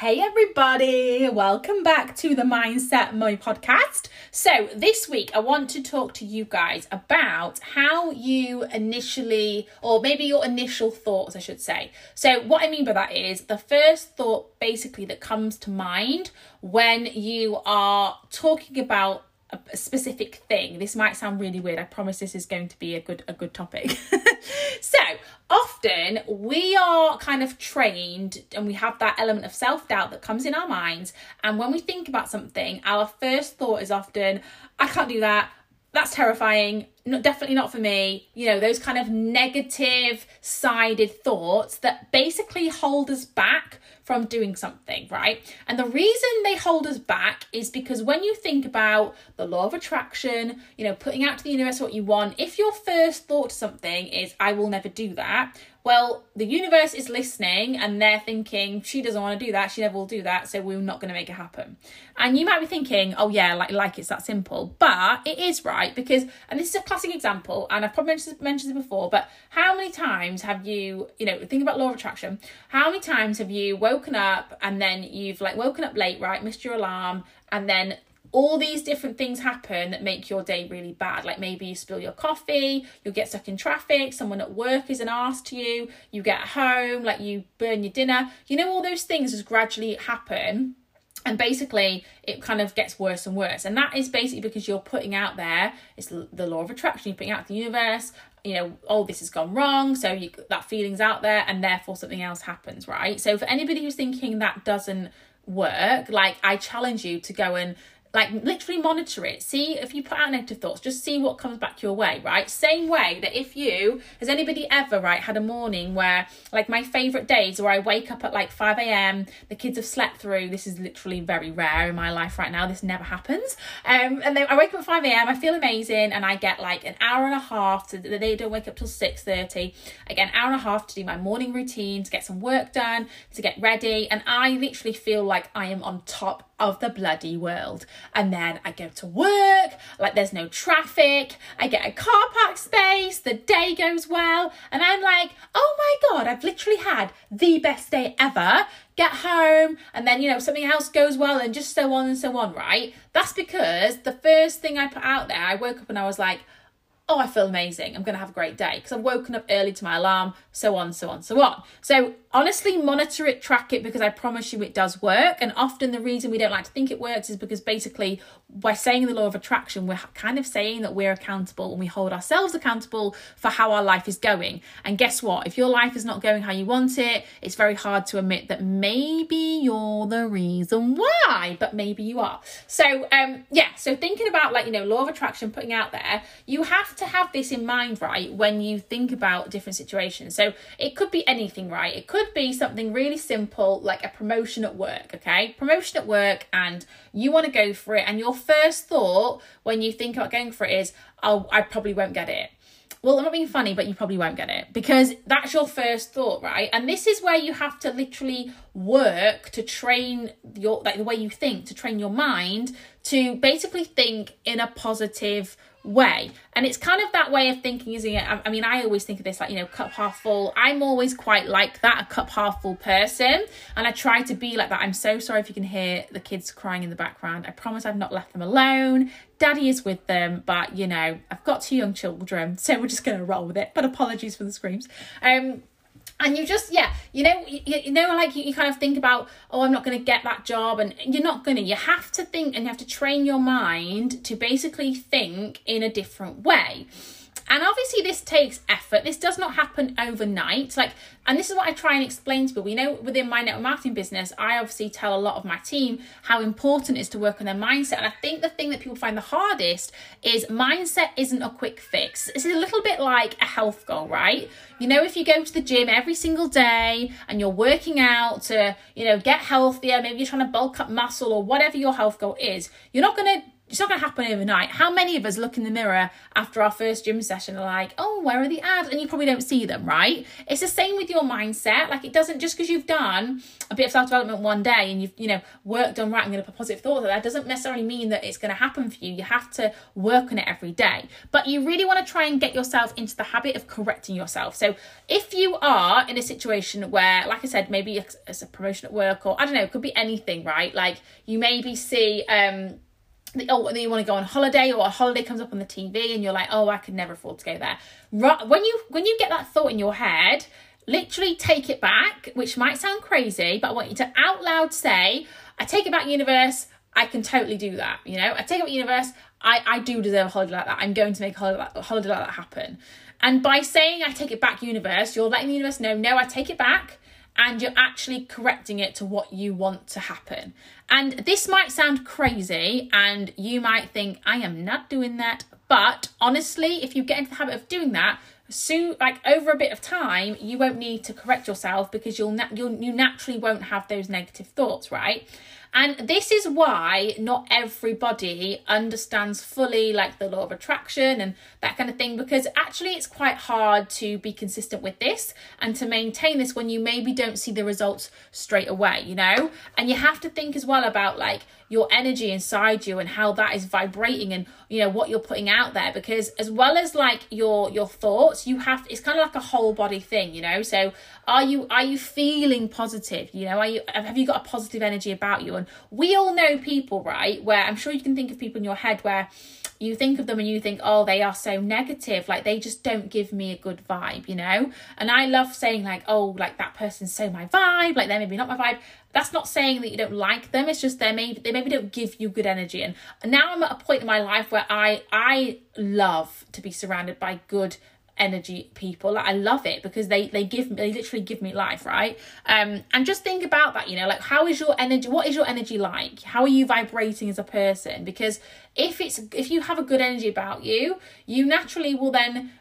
Hey everybody, welcome back to the Mindset Mummy podcast. So, this week I want to talk to you guys about how you initially, or maybe your initial thoughts, I should say. So, what I mean by that is the first thought basically that comes to mind when you are talking about a specific thing. This might sound really weird. I promise this is going to be a good a good topic. so, often we are kind of trained and we have that element of self-doubt that comes in our minds and when we think about something, our first thought is often I can't do that. That's terrifying. Definitely not for me. You know, those kind of negative sided thoughts that basically hold us back from doing something, right? And the reason they hold us back is because when you think about the law of attraction, you know, putting out to the universe what you want, if your first thought to something is, I will never do that, well, the universe is listening and they're thinking, she doesn't want to do that, she never will do that, so we're not going to make it happen. And you might be thinking, oh yeah, like, like it's that simple. But it is right because, and this is a classic example, and I've probably mentioned, mentioned it before, but how many times have you, you know, think about law of attraction, how many times have you woken up and then you've like woken up late, right, missed your alarm, and then all these different things happen that make your day really bad. Like maybe you spill your coffee, you'll get stuck in traffic, someone at work is an ass to you, you get home, like you burn your dinner. You know, all those things just gradually happen. And basically, it kind of gets worse and worse. And that is basically because you're putting out there, it's the law of attraction, you're putting out the universe, you know, oh, this has gone wrong. So you, that feeling's out there, and therefore something else happens, right? So for anybody who's thinking that doesn't work, like I challenge you to go and like literally monitor it. See if you put out negative thoughts, just see what comes back your way, right? Same way that if you, has anybody ever, right, had a morning where, like my favourite days where I wake up at like 5 a.m., the kids have slept through. This is literally very rare in my life right now. This never happens. Um, and then I wake up at 5 a.m., I feel amazing, and I get like an hour and a half to, they don't wake up till 6.30. I get an hour and a half to do my morning routine, to get some work done, to get ready, and I literally feel like I am on top of the bloody world. And then I go to work, like there's no traffic, I get a car park space, the day goes well, and I'm like, oh my God, I've literally had the best day ever. Get home, and then you know, something else goes well, and just so on and so on, right? That's because the first thing I put out there, I woke up and I was like, oh, I feel amazing. I'm going to have a great day because I've woken up early to my alarm, so on, so on, so on. So honestly, monitor it, track it because I promise you it does work. And often the reason we don't like to think it works is because basically by saying the law of attraction, we're kind of saying that we're accountable and we hold ourselves accountable for how our life is going. And guess what? If your life is not going how you want it, it's very hard to admit that maybe you're the reason why, but maybe you are. So um yeah, so thinking about like, you know, law of attraction putting out there, you have to have this in mind, right, when you think about different situations. So it could be anything, right? It could be something really simple like a promotion at work, okay? Promotion at work, and you want to go for it, and your first thought when you think about going for it is, oh, I probably won't get it well, I'm not being funny, but you probably won't get it because that's your first thought, right? And this is where you have to literally work to train your like the way you think, to train your mind to basically think in a positive way. And it's kind of that way of thinking, isn't it? I, I, mean, I always think of this like, you know, cup half full. I'm always quite like that, a cup half full person. And I try to be like that. I'm so sorry if you can hear the kids crying in the background. I promise I've not left them alone. Daddy is with them, but you know, I've got two young children, so we're just going to roll with it. But apologies for the screams. Um, and you just yeah you know you, you know like you, you kind of think about oh i'm not going to get that job and you're not going to you have to think and you have to train your mind to basically think in a different way and obviously, this takes effort. This does not happen overnight. Like, and this is what I try and explain to people. We know within my network marketing business, I obviously tell a lot of my team how important it is to work on their mindset. And I think the thing that people find the hardest is mindset isn't a quick fix. This is a little bit like a health goal, right? You know, if you go to the gym every single day and you're working out to, you know, get healthier, maybe you're trying to bulk up muscle or whatever your health goal is, you're not going to it's not going to happen overnight. How many of us look in the mirror after our first gym session are like, oh, where are the abs? And you probably don't see them, right? It's the same with your mindset. Like it doesn't just because you've done a bit of self development one day and you've, you know, worked on writing a positive thought, that doesn't necessarily mean that it's going to happen for you. You have to work on it every day. But you really want to try and get yourself into the habit of correcting yourself. So if you are in a situation where, like I said, maybe it's a promotion at work or I don't know, it could be anything, right? Like you maybe see, um, oh, you want to go on holiday or a holiday comes up on the TV and you're like, oh, I could never afford to go there. Right, When you when you get that thought in your head, literally take it back, which might sound crazy, but I want you to out loud say, I take it back, universe. I can totally do that. You know, I take it back, universe. I, I do deserve a holiday like that. I'm going to make a holiday, a holiday like that happen. And by saying I take it back, universe, you're letting the universe know, no, I take it back and you're actually correcting it to what you want to happen. And this might sound crazy, and you might think, I am not doing that. But honestly, if you get into the habit of doing that, soon like over a bit of time you won't need to correct yourself because you'll, na- you'll you naturally won't have those negative thoughts right and this is why not everybody understands fully like the law of attraction and that kind of thing, because actually it's quite hard to be consistent with this and to maintain this when you maybe don't see the results straight away, you know? And you have to think as well about like your energy inside you and how that is vibrating and you know what you're putting out there because as well as like your your thoughts you have it's kind of like a whole body thing you know? So are you are you feeling positive you know? Are you have you got a positive energy about you? And we all know people right where i'm sure you can think of people in your head where you think of them and you think, oh, they are so negative. Like they just don't give me a good vibe, you know? And I love saying, like, oh, like that person's so my vibe, like they're maybe not my vibe. That's not saying that you don't like them. It's just they maybe they maybe don't give you good energy. And now I'm at a point in my life where I I love to be surrounded by good energy people. Like i love it because they they give me they literally give me life right? Um and just think about that you know like how is your energy what is your energy like? How are you vibrating as a person? Because if it's if you have a good energy about you you naturally will then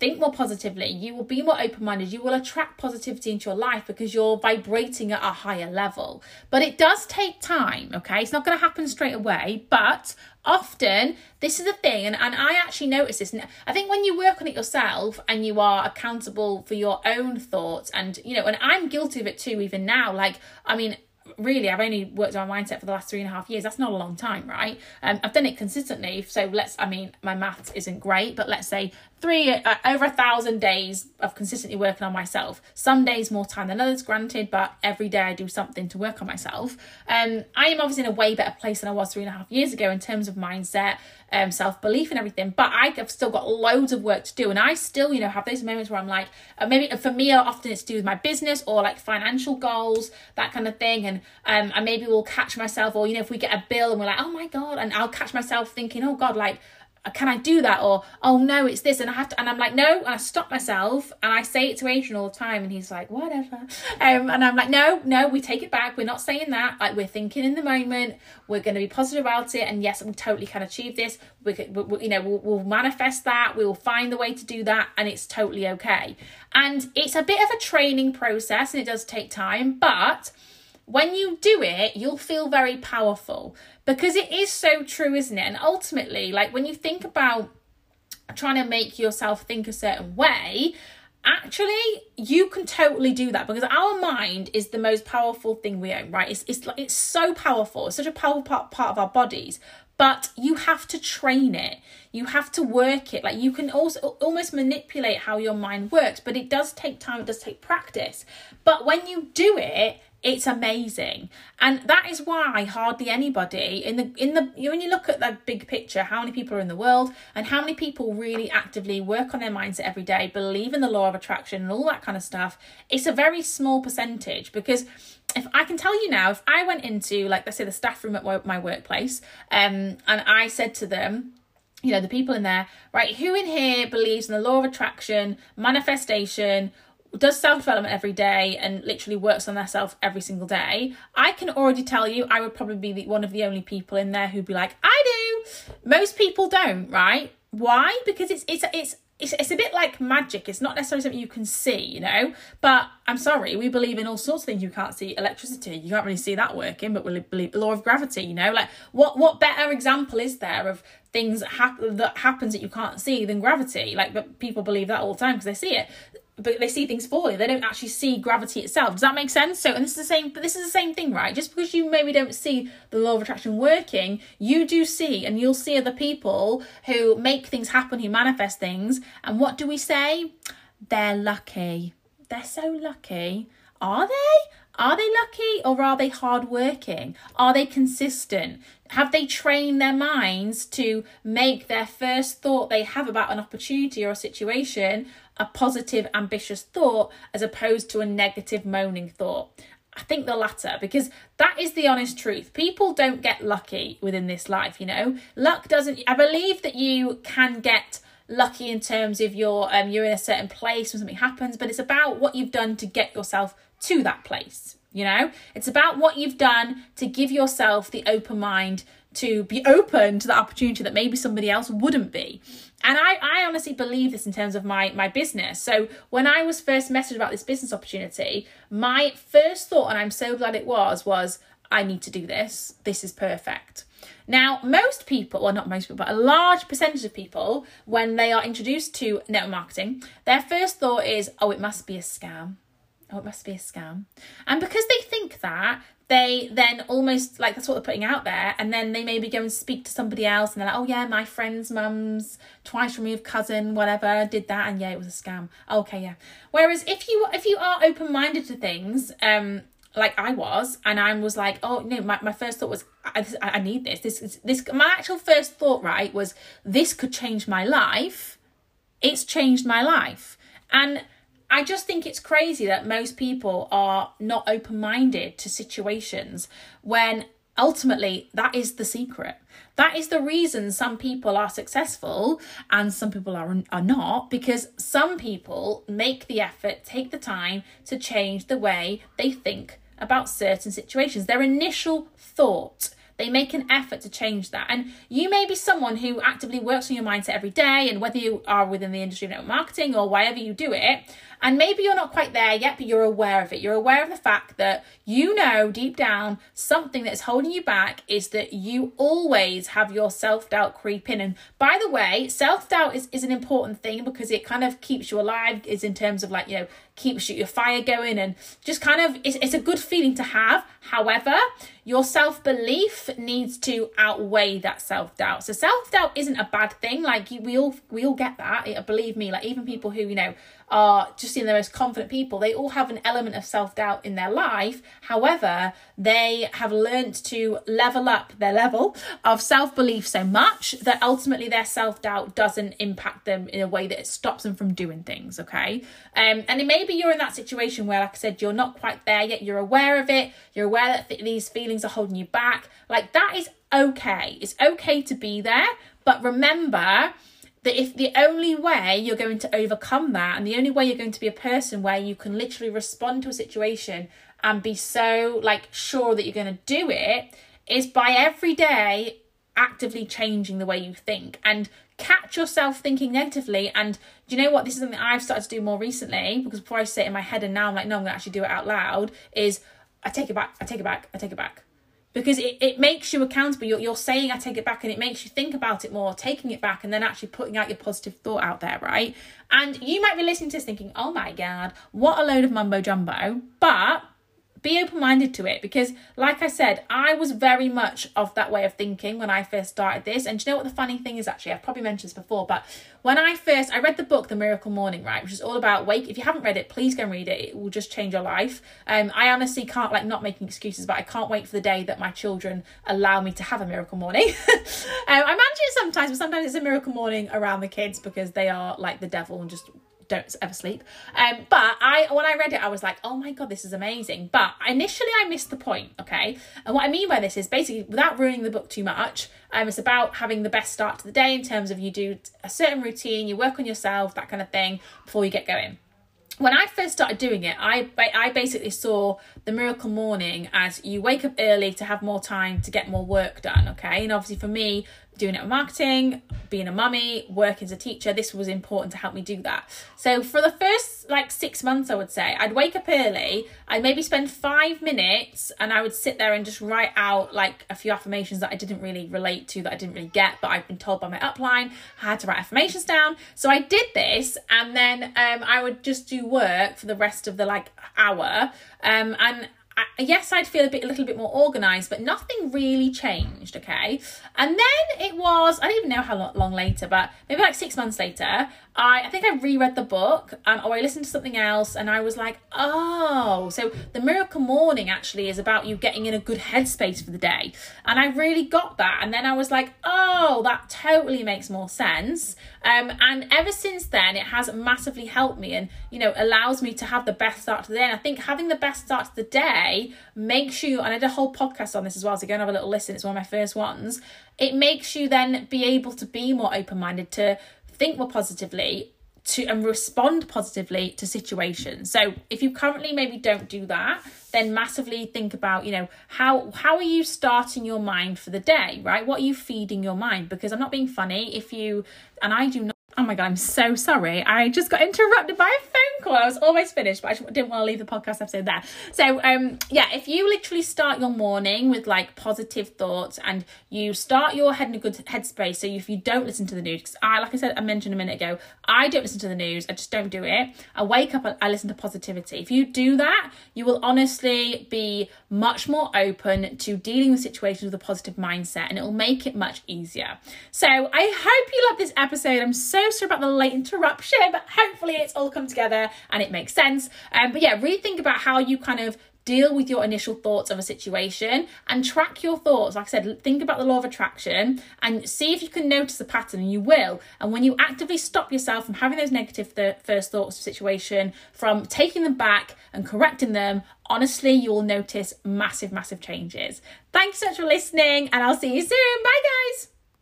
think more positively. You will be more open-minded. You will attract positivity into your life because you're vibrating at a higher level. But it does take time okay? It's not going to happen straight away but often this is a thing and, and i actually notice this i think when you work on it yourself and you are accountable for your own thoughts and you know and i'm guilty of it too even now like i mean really I've only worked on mindset for the last three and a half years. That's not a long time, right? Um, I've done it consistently. So let's, I mean, my maths isn't great, but let's say three uh, over a thousand days of consistently working on myself. Some days more time than others, granted, but every day I do something to work on myself. Um, I am obviously in a way better place than I was three and a half years ago in terms of mindset, um, self belief, and everything. But I've still got loads of work to do, and I still, you know, have those moments where I'm like, uh, maybe for me, often it's to do with my business or like financial goals, that kind of thing, and um, I maybe will catch myself, or you know, if we get a bill and we're like, oh my god, and I'll catch myself thinking, oh god, like can I do that? Or, oh no, it's this. And I have to, and I'm like, no. And I stop myself and I say it to Adrian all the time. And he's like, whatever. Um, and I'm like, no, no, we take it back. We're not saying that. Like, we're thinking in the moment. We're going to be positive about it. And yes, we totally can achieve this. We, we you know, we'll, we'll manifest that. We will find the way to do that. And it's totally okay. And it's a bit of a training process and it does take time. But when you do it, you'll feel very powerful. Because it is so true, isn't it? And ultimately, like when you think about trying to make yourself think a certain way, actually you can totally do that. Because our mind is the most powerful thing we own right? It's it's like it's so powerful. It's such a powerful part, part of our bodies. But you have to train it. You have to work it. Like you can also almost manipulate how your mind works but it does take time. It does take practice. But when you do it it's amazing. And that is why hardly anybody in the in the you when you look at the big picture how many people are in the world and how many people really actively work on their mindset every day believe in the law of attraction and all that kind of stuff it's a very small percentage because if I can tell you now, if I went into, like, let's say the staff room at my workplace, um, and I said to them, you know, the people in there, right, who in here believes in the law of attraction, manifestation, does self development every day and literally works on themselves every single day, I can already tell you I would probably be the, one of the only people in there who'd be like, I do. Most people don't, right? Why? Because it's it's it's it's, it's a bit like magic. It's not necessarily something you can see, you know. But I'm sorry, we believe in all sorts of things you can't see. Electricity, you can't really see that working, but we believe the law of gravity, you know. Like what what better example is there of things that, hap- that happens that you can't see than gravity? Like, but people believe that all the time because they see it but they see things for you. They don't actually see gravity itself. Does that make sense? So, and this is the same. But this is the same thing, right? Just because you maybe don't see the law of attraction working, you do see, and you'll see other people who make things happen, who manifest things. And what do we say? They're lucky. They're so lucky. Are they? Are they lucky or are they hardworking? Are they consistent? Have they trained their minds to make their first thought they have about an opportunity or a situation a positive, ambitious thought as opposed to a negative, moaning thought? I think the latter because that is the honest truth. People don't get lucky within this life, you know. Luck doesn't I believe that you can get lucky in terms of your um you're in a certain place when something happens, but it's about what you've done to get yourself to that place. You know, it's about what you've done to give yourself the open mind to be open to the opportunity that maybe somebody else wouldn't be. And I, I honestly believe this in terms of my, my business. So when I was first messaged about this business opportunity, my first thought, and I'm so glad it was, was I need to do this. This is perfect. Now, most people, well, not most people, but a large percentage of people, when they are introduced to network marketing, their first thought is, oh, it must be a scam oh, it must be a scam. And because they think that, they then almost like that's what they're putting out there, and then they maybe go and speak to somebody else, and they're like, oh yeah, my friend's mum's twice removed cousin, whatever, did that, and yeah, it was a scam. okay, yeah. Whereas if you if you are open minded to things, um, like I was, and I was like, oh no, my, my first thought was, I, I need this. This is this. My actual first thought, right, was this could change my life. It's changed my life, and I just think it's crazy that most people are not open minded to situations when ultimately that is the secret. That is the reason some people are successful and some people are, are not because some people make the effort, take the time to change the way they think about certain situations. Their initial thought they make an effort to change that. And you may be someone who actively works on your mindset every day, and whether you are within the industry of network marketing or wherever you do it, and maybe you're not quite there yet, but you're aware of it. You're aware of the fact that you know deep down something that's holding you back is that you always have your self doubt creep in. And by the way, self doubt is, is an important thing because it kind of keeps you alive, is in terms of like, you know, keeps your fire going and just kind of it's, it's a good feeling to have however your self-belief needs to outweigh that self-doubt so self-doubt isn't a bad thing like we all we all get that believe me like even people who you know are just in the most confident people, they all have an element of self doubt in their life. However, they have learned to level up their level of self belief so much that ultimately their self doubt doesn't impact them in a way that it stops them from doing things. Okay. Um, and maybe you're in that situation where, like I said, you're not quite there yet, you're aware of it, you're aware that th- these feelings are holding you back. Like that is okay. It's okay to be there. But remember, that if the only way you're going to overcome that and the only way you're going to be a person where you can literally respond to a situation and be so like sure that you're going to do it is by every day actively changing the way you think and catch yourself thinking negatively. And do you know what? This is something I've started to do more recently because before I say it in my head and now I'm like no I'm going to actually do it out loud is I take it back I take it back I take it back because it, it makes you accountable. You're, you're saying, I take it back, and it makes you think about it more, taking it back, and then actually putting out your positive thought out there, right? And you might be listening to this thinking, oh my God, what a load of mumbo jumbo. But be open minded to it because, like I said, I was very much of that way of thinking when I first started this. And you know what the funny thing is actually? I've probably mentioned this before, but when I first I read the book The Miracle Morning, right, which is all about wake. If you haven't read it, please go and read it. It will just change your life. Um, I honestly can't like not making excuses, but I can't wait for the day that my children allow me to have a miracle morning. um, I manage it sometimes, but sometimes it's a miracle morning around the kids because they are like the devil and just don't ever sleep. Um, but I when I read it, I was like, oh my god, this is amazing. But initially, I missed the point. Okay, and what I mean by this is basically without ruining the book too much. Um, it's about having the best start to the day in terms of you do a certain routine, you work on yourself, that kind of thing, before you get going when I first started doing it, I I basically saw the miracle morning as you wake up early to have more time to get more work done. Okay, and obviously for me, doing it marketing, being a mummy, working as a teacher, this was important to help me do that. So for the first like six months, I would say, I'd wake up early, I'd maybe spend five minutes and I would sit there and just write out like a few affirmations that I didn't really relate to, that I didn't really get, but I've been told by my upline I had to write affirmations down. So I did this and then um, I would just do work for the rest of the like hour. Um, and I, yes, I'd feel a bit, a little bit more organised, but nothing really changed. Okay, and then it was I don't even know how long later, but maybe like six months later, I, I think I reread the book um, or I listened to something else and I was like, oh, so the miracle morning actually is about you getting in a good headspace for the day. And I really got that. And then I was like, oh, that totally makes more sense. Um, and ever since then, it has massively helped me and, you know, allows me to have the best start to the day. And I think having the best start to the day makes you, and I did a whole podcast on this as well, so go and have a little listen. It's one of my first ones. It makes you then be able to be more open minded to think more positively to and respond positively to situations. So if you currently maybe don't do that, then massively think about, you know, how how are you starting your mind for the day, right? What are you feeding your mind? Because I'm not being funny if you and I do not Oh my god, I'm so sorry. I just got interrupted by a phone call. I was almost finished, but I just didn't want to leave the podcast episode there. So, um, yeah, if you literally start your morning with like positive thoughts and you start your head in a good headspace, so if you don't listen to the news, because I, like I said, I mentioned a minute ago, I don't listen to the news. I just don't do it. I wake up and I listen to positivity. If you do that, you will honestly be much more open to dealing with situations with a positive mindset, and it will make it much easier. So, I hope you love this episode. I'm so sorry about the late interruption, but hopefully it's all come together and it makes sense. Um, but yeah, really think about how you kind of deal with your initial thoughts of a situation and track your thoughts. Like I said, think about the law of attraction and see if you can notice a pattern, and you will. And when you actively stop yourself from having those negative th- first thoughts of situation, from taking them back and correcting them, honestly, you will notice massive, massive changes. Thanks so much for listening, and I'll see you soon. Bye, guys.